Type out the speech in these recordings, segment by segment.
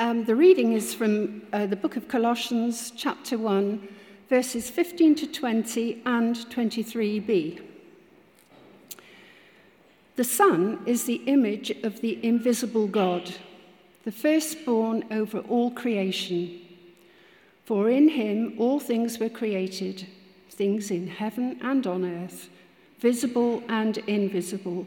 Um, the reading is from uh, the book of Colossians, chapter 1, verses 15 to 20 and 23b. The Son is the image of the invisible God, the firstborn over all creation. For in him all things were created, things in heaven and on earth, visible and invisible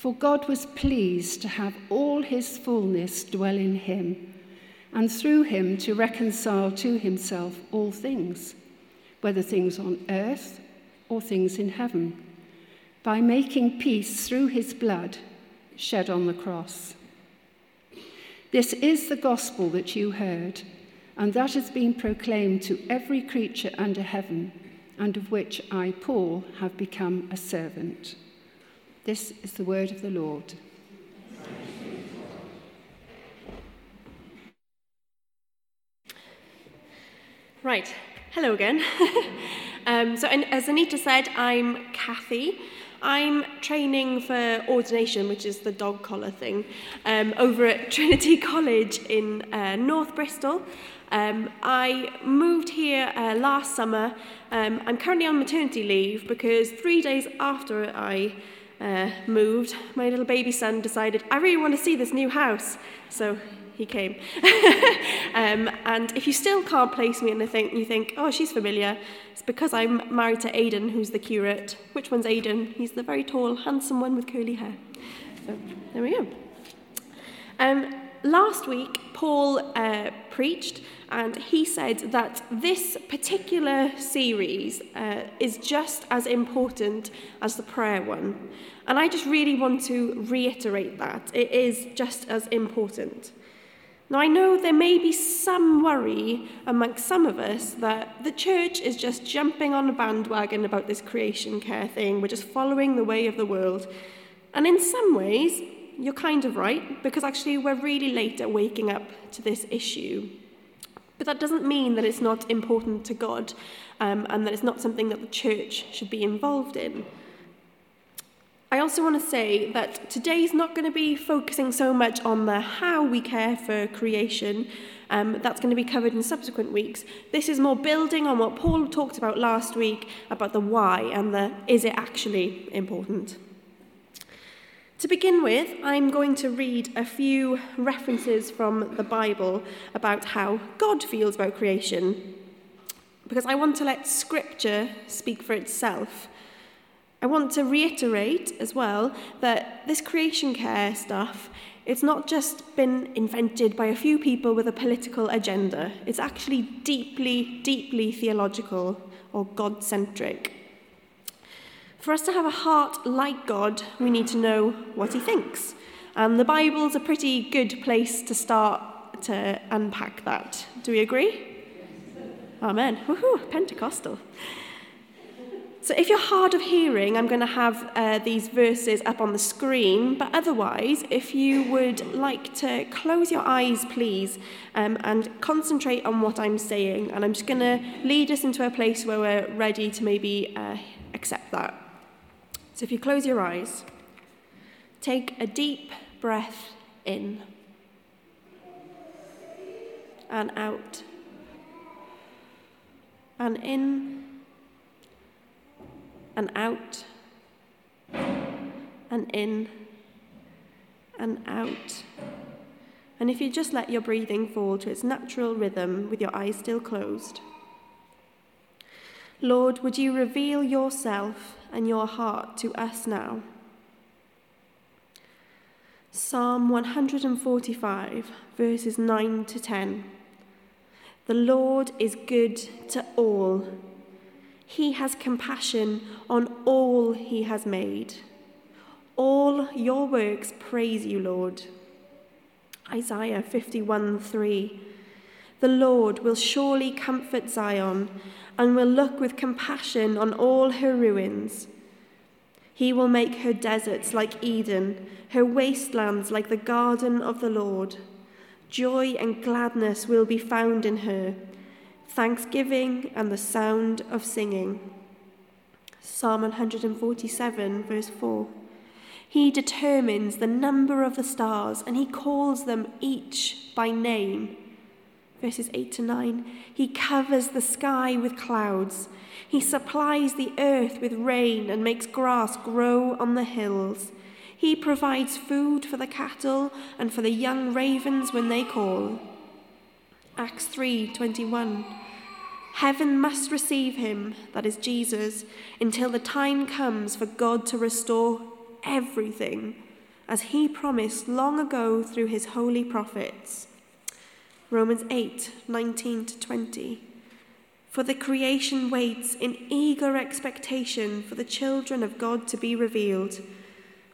For God was pleased to have all his fullness dwell in him, and through him to reconcile to himself all things, whether things on earth or things in heaven, by making peace through his blood shed on the cross. This is the gospel that you heard, and that has been proclaimed to every creature under heaven, and of which I, Paul, have become a servant. This is the word of the Lord. Right, hello again. um, so, as Anita said, I'm Kathy. I'm training for ordination, which is the dog collar thing, um, over at Trinity College in uh, North Bristol. Um, I moved here uh, last summer. Um, I'm currently on maternity leave because three days after I uh, moved, my little baby son decided, I really want to see this new house. So he came. um, and if you still can't place me in the thing, you think, oh, she's familiar. It's because I'm married to Aidan, who's the curate. Which one's Aidan? He's the very tall, handsome one with curly hair. So there we go. Um, last week, Paul uh, preached and he said that this particular series uh, is just as important as the prayer one. And I just really want to reiterate that. It is just as important. Now, I know there may be some worry amongst some of us that the church is just jumping on a bandwagon about this creation care thing. We're just following the way of the world. And in some ways, you're kind of right, because actually we're really late at waking up to this issue. But that doesn't mean that it's not important to God um, and that it's not something that the church should be involved in. I also want to say that today's not going to be focusing so much on the how we care for creation. Um, that's going to be covered in subsequent weeks. This is more building on what Paul talked about last week about the why and the is it actually important. To begin with, I'm going to read a few references from the Bible about how God feels about creation, because I want to let Scripture speak for itself. I want to reiterate as well that this creation care stuff, it's not just been invented by a few people with a political agenda. It's actually deeply, deeply theological or God centric. For us to have a heart like God, we need to know what He thinks. And the Bible's a pretty good place to start to unpack that. Do we agree? Amen. Woohoo, Pentecostal. So, if you're hard of hearing, I'm going to have uh, these verses up on the screen. But otherwise, if you would like to close your eyes, please, um, and concentrate on what I'm saying. And I'm just going to lead us into a place where we're ready to maybe uh, accept that. So, if you close your eyes, take a deep breath in and out, and in and out and in and out. And if you just let your breathing fall to its natural rhythm with your eyes still closed. Lord, would you reveal yourself and your heart to us now? Psalm 145, verses 9 to 10. The Lord is good to all he has compassion on all he has made. All your works praise you, Lord. Isaiah 51 3. The Lord will surely comfort Zion and will look with compassion on all her ruins. He will make her deserts like Eden, her wastelands like the garden of the Lord. Joy and gladness will be found in her, thanksgiving and the sound of singing. Psalm 147, verse 4. He determines the number of the stars and he calls them each by name verses 8 to 9. He covers the sky with clouds. He supplies the earth with rain and makes grass grow on the hills. He provides food for the cattle and for the young ravens when they call. Acts 3:21 Heaven must receive him, that is Jesus, until the time comes for God to restore everything, as he promised long ago through his holy prophets. Romans 8 19 to 20. For the creation waits in eager expectation for the children of God to be revealed.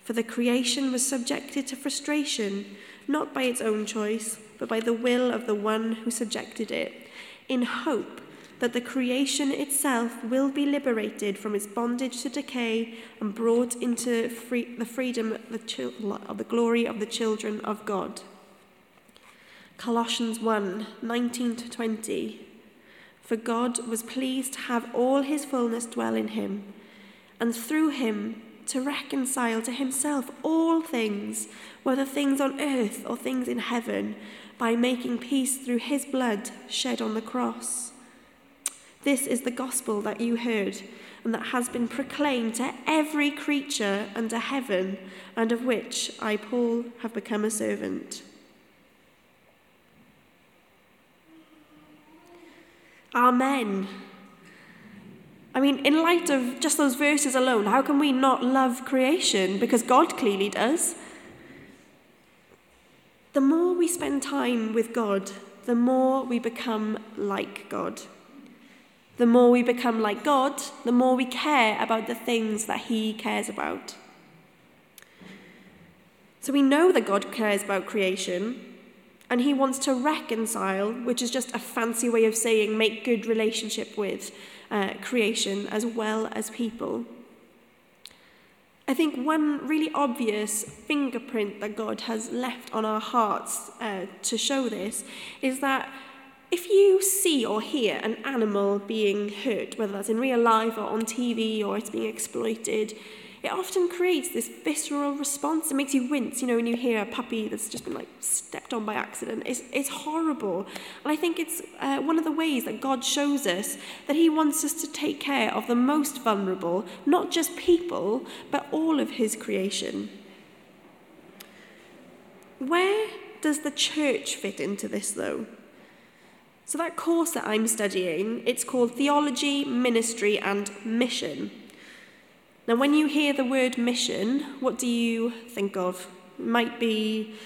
For the creation was subjected to frustration, not by its own choice, but by the will of the one who subjected it, in hope that the creation itself will be liberated from its bondage to decay and brought into free, the freedom of the, of the glory of the children of God. Colossians 1 19 to 20. For God was pleased to have all his fullness dwell in him, and through him to reconcile to himself all things, whether things on earth or things in heaven, by making peace through his blood shed on the cross. This is the gospel that you heard and that has been proclaimed to every creature under heaven, and of which I, Paul, have become a servant. Amen. I mean, in light of just those verses alone, how can we not love creation? Because God clearly does. The more we spend time with God, the more we become like God. The more we become like God, the more we care about the things that He cares about. So we know that God cares about creation, and he wants to reconcile, which is just a fancy way of saying make good relationship with uh, creation as well as people. I think one really obvious fingerprint that God has left on our hearts uh, to show this is that if you see or hear an animal being hurt, whether that's in real life or on TV or it's being exploited, it often creates this visceral response. It makes you wince, you know, when you hear a puppy that's just been like stepped on by accident. It's, it's horrible. And I think it's uh, one of the ways that God shows us that He wants us to take care of the most vulnerable, not just people, but all of His creation. Where does the church fit into this, though? So, that course that I'm studying, it's called Theology, Ministry, and Mission. Now, when you hear the word mission, what do you think of? It might be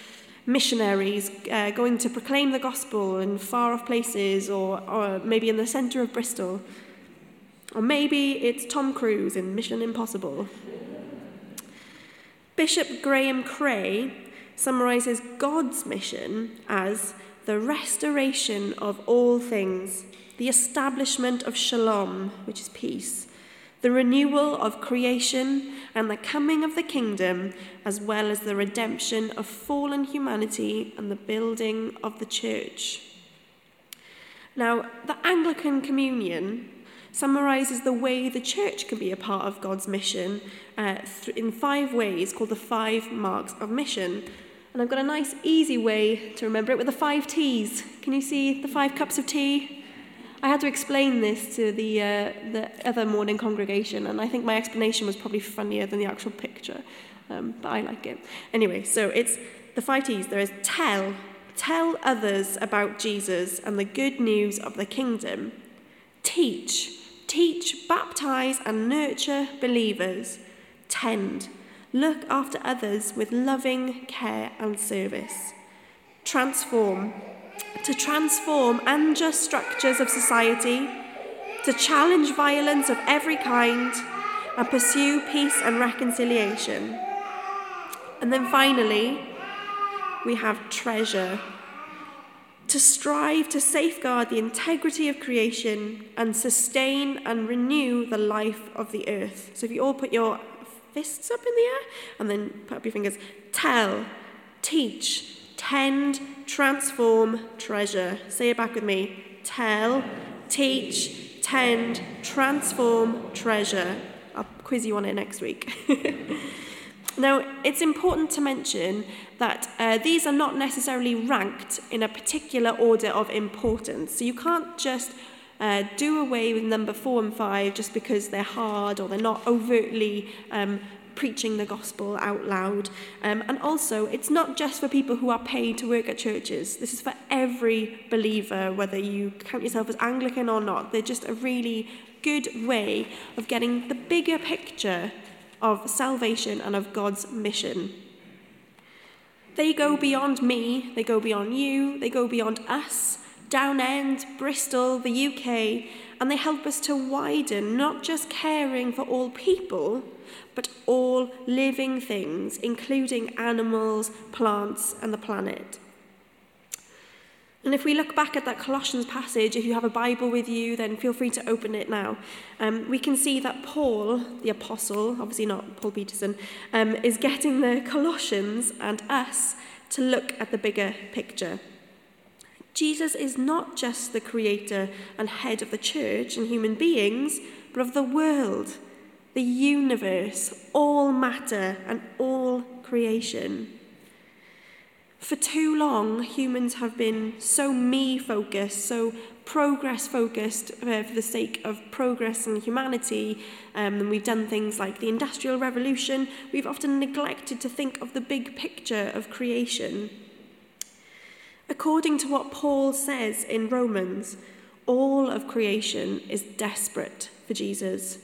missionaries uh, going to proclaim the gospel in far off places, or, or maybe in the centre of Bristol. Or maybe it's Tom Cruise in Mission Impossible. Bishop Graham Cray summarizes God's mission as the restoration of all things, the establishment of shalom, which is peace, the renewal of creation and the coming of the kingdom, as well as the redemption of fallen humanity and the building of the church. Now, the Anglican Communion summarizes the way the church can be a part of God's mission uh, in five ways called the five marks of mission. And I've got a nice, easy way to remember it with the five T's. Can you see the five cups of tea? I had to explain this to the, uh, the other morning congregation, and I think my explanation was probably funnier than the actual picture, um, but I like it. Anyway, so it's the five T's. There is tell, tell others about Jesus and the good news of the kingdom. Teach, teach, baptize, and nurture believers. Tend, look after others with loving care and service. Transform, to transform unjust structures of society, to challenge violence of every kind, and pursue peace and reconciliation. And then finally, we have treasure. To strive to safeguard the integrity of creation and sustain and renew the life of the earth. So if you all put your fists up in the air and then put up your fingers, tell, teach, tend, transform, treasure. Say it back with me. Tell, teach, tend, transform, treasure. I'll quiz you on it next week. now, it's important to mention that uh, these are not necessarily ranked in a particular order of importance. So you can't just uh, do away with number four and five just because they're hard or they're not overtly um, preaching the gospel out loud. Um, and also, it's not just for people who are paid to work at churches. This is for every believer, whether you count yourself as Anglican or not. They're just a really good way of getting the bigger picture of salvation and of God's mission. They go beyond me, they go beyond you, they go beyond us, Downend, Bristol, the UK, and they help us to widen not just caring for all people, but all living things, including animals, plants, and the planet. And if we look back at that Colossians passage, if you have a Bible with you, then feel free to open it now. Um, we can see that Paul, the apostle, obviously not Paul Peterson, um, is getting the Colossians and us to look at the bigger picture. Jesus is not just the creator and head of the church and human beings, but of the world, the universe, all matter and all creation. For too long, humans have been so me focused, so progress focused uh, for the sake of progress and humanity. Um, and we've done things like the Industrial Revolution. We've often neglected to think of the big picture of creation. According to what Paul says in Romans, all of creation is desperate for Jesus.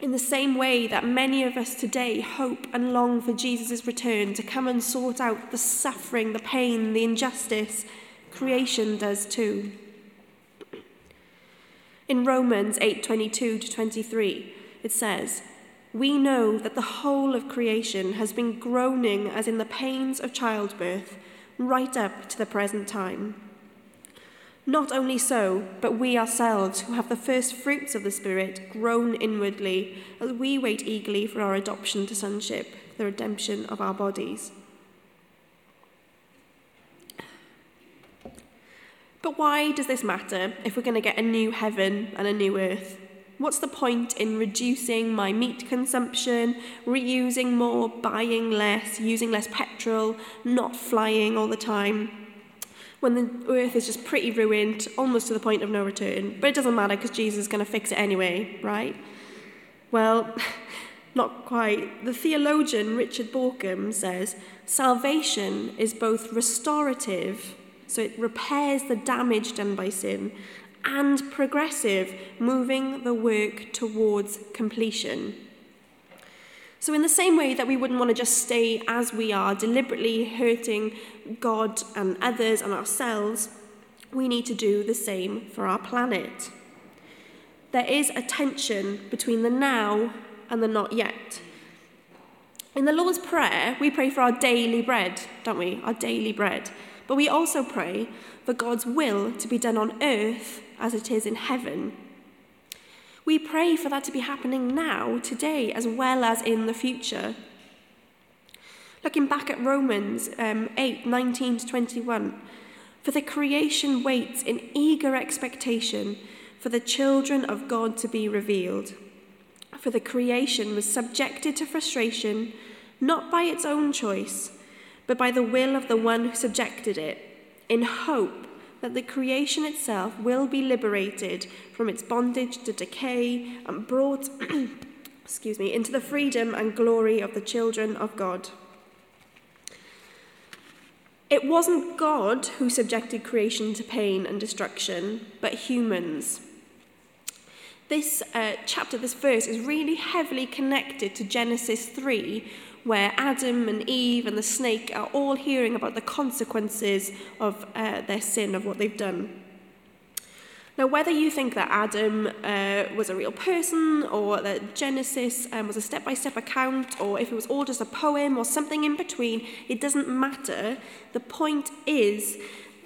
In the same way that many of us today hope and long for Jesus' return to come and sort out the suffering, the pain, the injustice, creation does too. In Romans 8:22 to 23, it says, "We know that the whole of creation has been groaning as in the pains of childbirth right up to the present time. Not only so, but we ourselves, who have the first fruits of the Spirit, groan inwardly as we wait eagerly for our adoption to sonship, the redemption of our bodies. But why does this matter if we're going to get a new heaven and a new earth? What's the point in reducing my meat consumption, reusing more, buying less, using less petrol, not flying all the time? when the earth is just pretty ruined, almost to the point of no return. But it doesn't matter because Jesus is going to fix it anyway, right? Well, not quite. The theologian Richard Bauckham says salvation is both restorative, so it repairs the damage done by sin, and progressive, moving the work towards completion. So, in the same way that we wouldn't want to just stay as we are, deliberately hurting God and others and ourselves, we need to do the same for our planet. There is a tension between the now and the not yet. In the Lord's Prayer, we pray for our daily bread, don't we? Our daily bread. But we also pray for God's will to be done on earth as it is in heaven. We pray for that to be happening now, today, as well as in the future. Looking back at Romans um, 8 19 to 21, for the creation waits in eager expectation for the children of God to be revealed. For the creation was subjected to frustration, not by its own choice, but by the will of the one who subjected it, in hope that the creation itself will be liberated from its bondage to decay and brought excuse me into the freedom and glory of the children of God. It wasn't God who subjected creation to pain and destruction, but humans. this uh, chapter, this verse, is really heavily connected to Genesis 3, where Adam and Eve and the snake are all hearing about the consequences of uh, their sin, of what they've done. Now, whether you think that Adam uh, was a real person or that Genesis um, was a step by step account or if it was all just a poem or something in between, it doesn't matter. The point is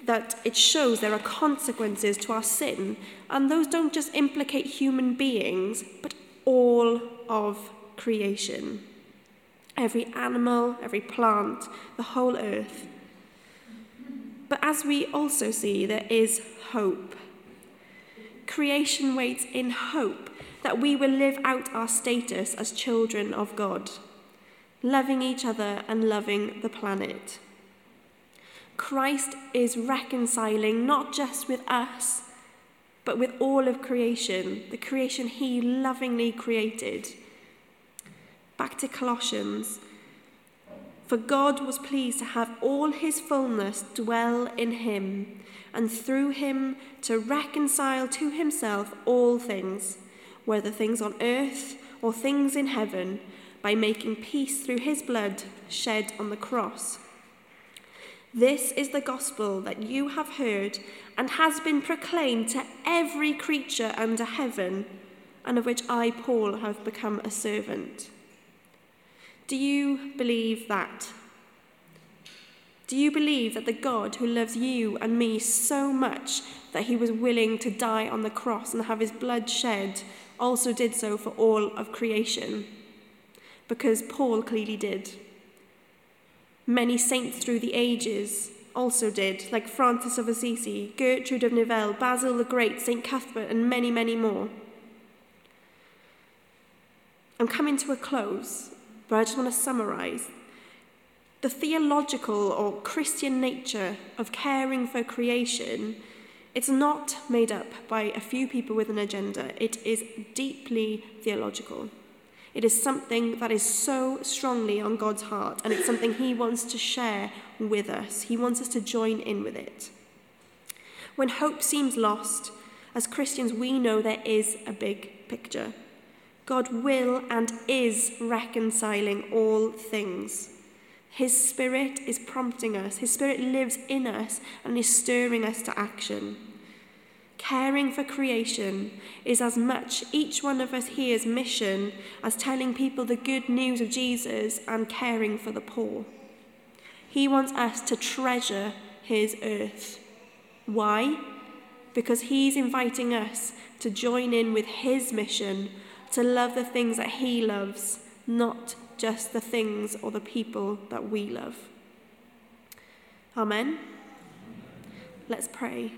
that it shows there are consequences to our sin, and those don't just implicate human beings, but all of creation. Every animal, every plant, the whole earth. But as we also see, there is hope creation waits in hope that we will live out our status as children of God, loving each other and loving the planet. Christ is reconciling not just with us, but with all of creation, the creation he lovingly created. Back to Colossians. For God was pleased to have all his fullness dwell in him and through him to reconcile to himself all things, whether things on earth or things in heaven, by making peace through his blood shed on the cross. This is the gospel that you have heard and has been proclaimed to every creature under heaven, and of which I, Paul, have become a servant. Do you believe that? Do you believe that the God who loves you and me so much that he was willing to die on the cross and have his blood shed also did so for all of creation? Because Paul clearly did. Many saints through the ages also did, like Francis of Assisi, Gertrude of Nivelle, Basil the Great, St. Cuthbert, and many, many more. I'm coming to a close, but I just want to summarize the theological or Christian nature of caring for creation, it's not made up by a few people with an agenda. It is deeply theological. It is something that is so strongly on God's heart, and it's something He wants to share with us. He wants us to join in with it. When hope seems lost, as Christians, we know there is a big picture. God will and is reconciling all things. His Spirit is prompting us, His Spirit lives in us and is stirring us to action. Caring for creation is as much each one of us here's mission as telling people the good news of Jesus and caring for the poor. He wants us to treasure His earth. Why? Because He's inviting us to join in with His mission to love the things that He loves, not just the things or the people that we love. Amen. Let's pray.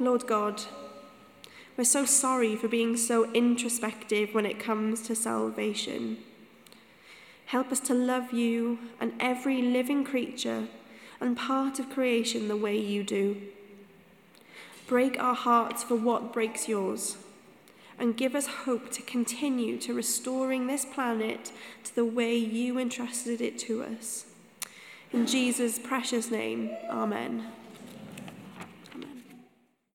Lord God, we're so sorry for being so introspective when it comes to salvation. Help us to love you and every living creature and part of creation the way you do. Break our hearts for what breaks yours and give us hope to continue to restoring this planet to the way you entrusted it to us. In Jesus' precious name, Amen.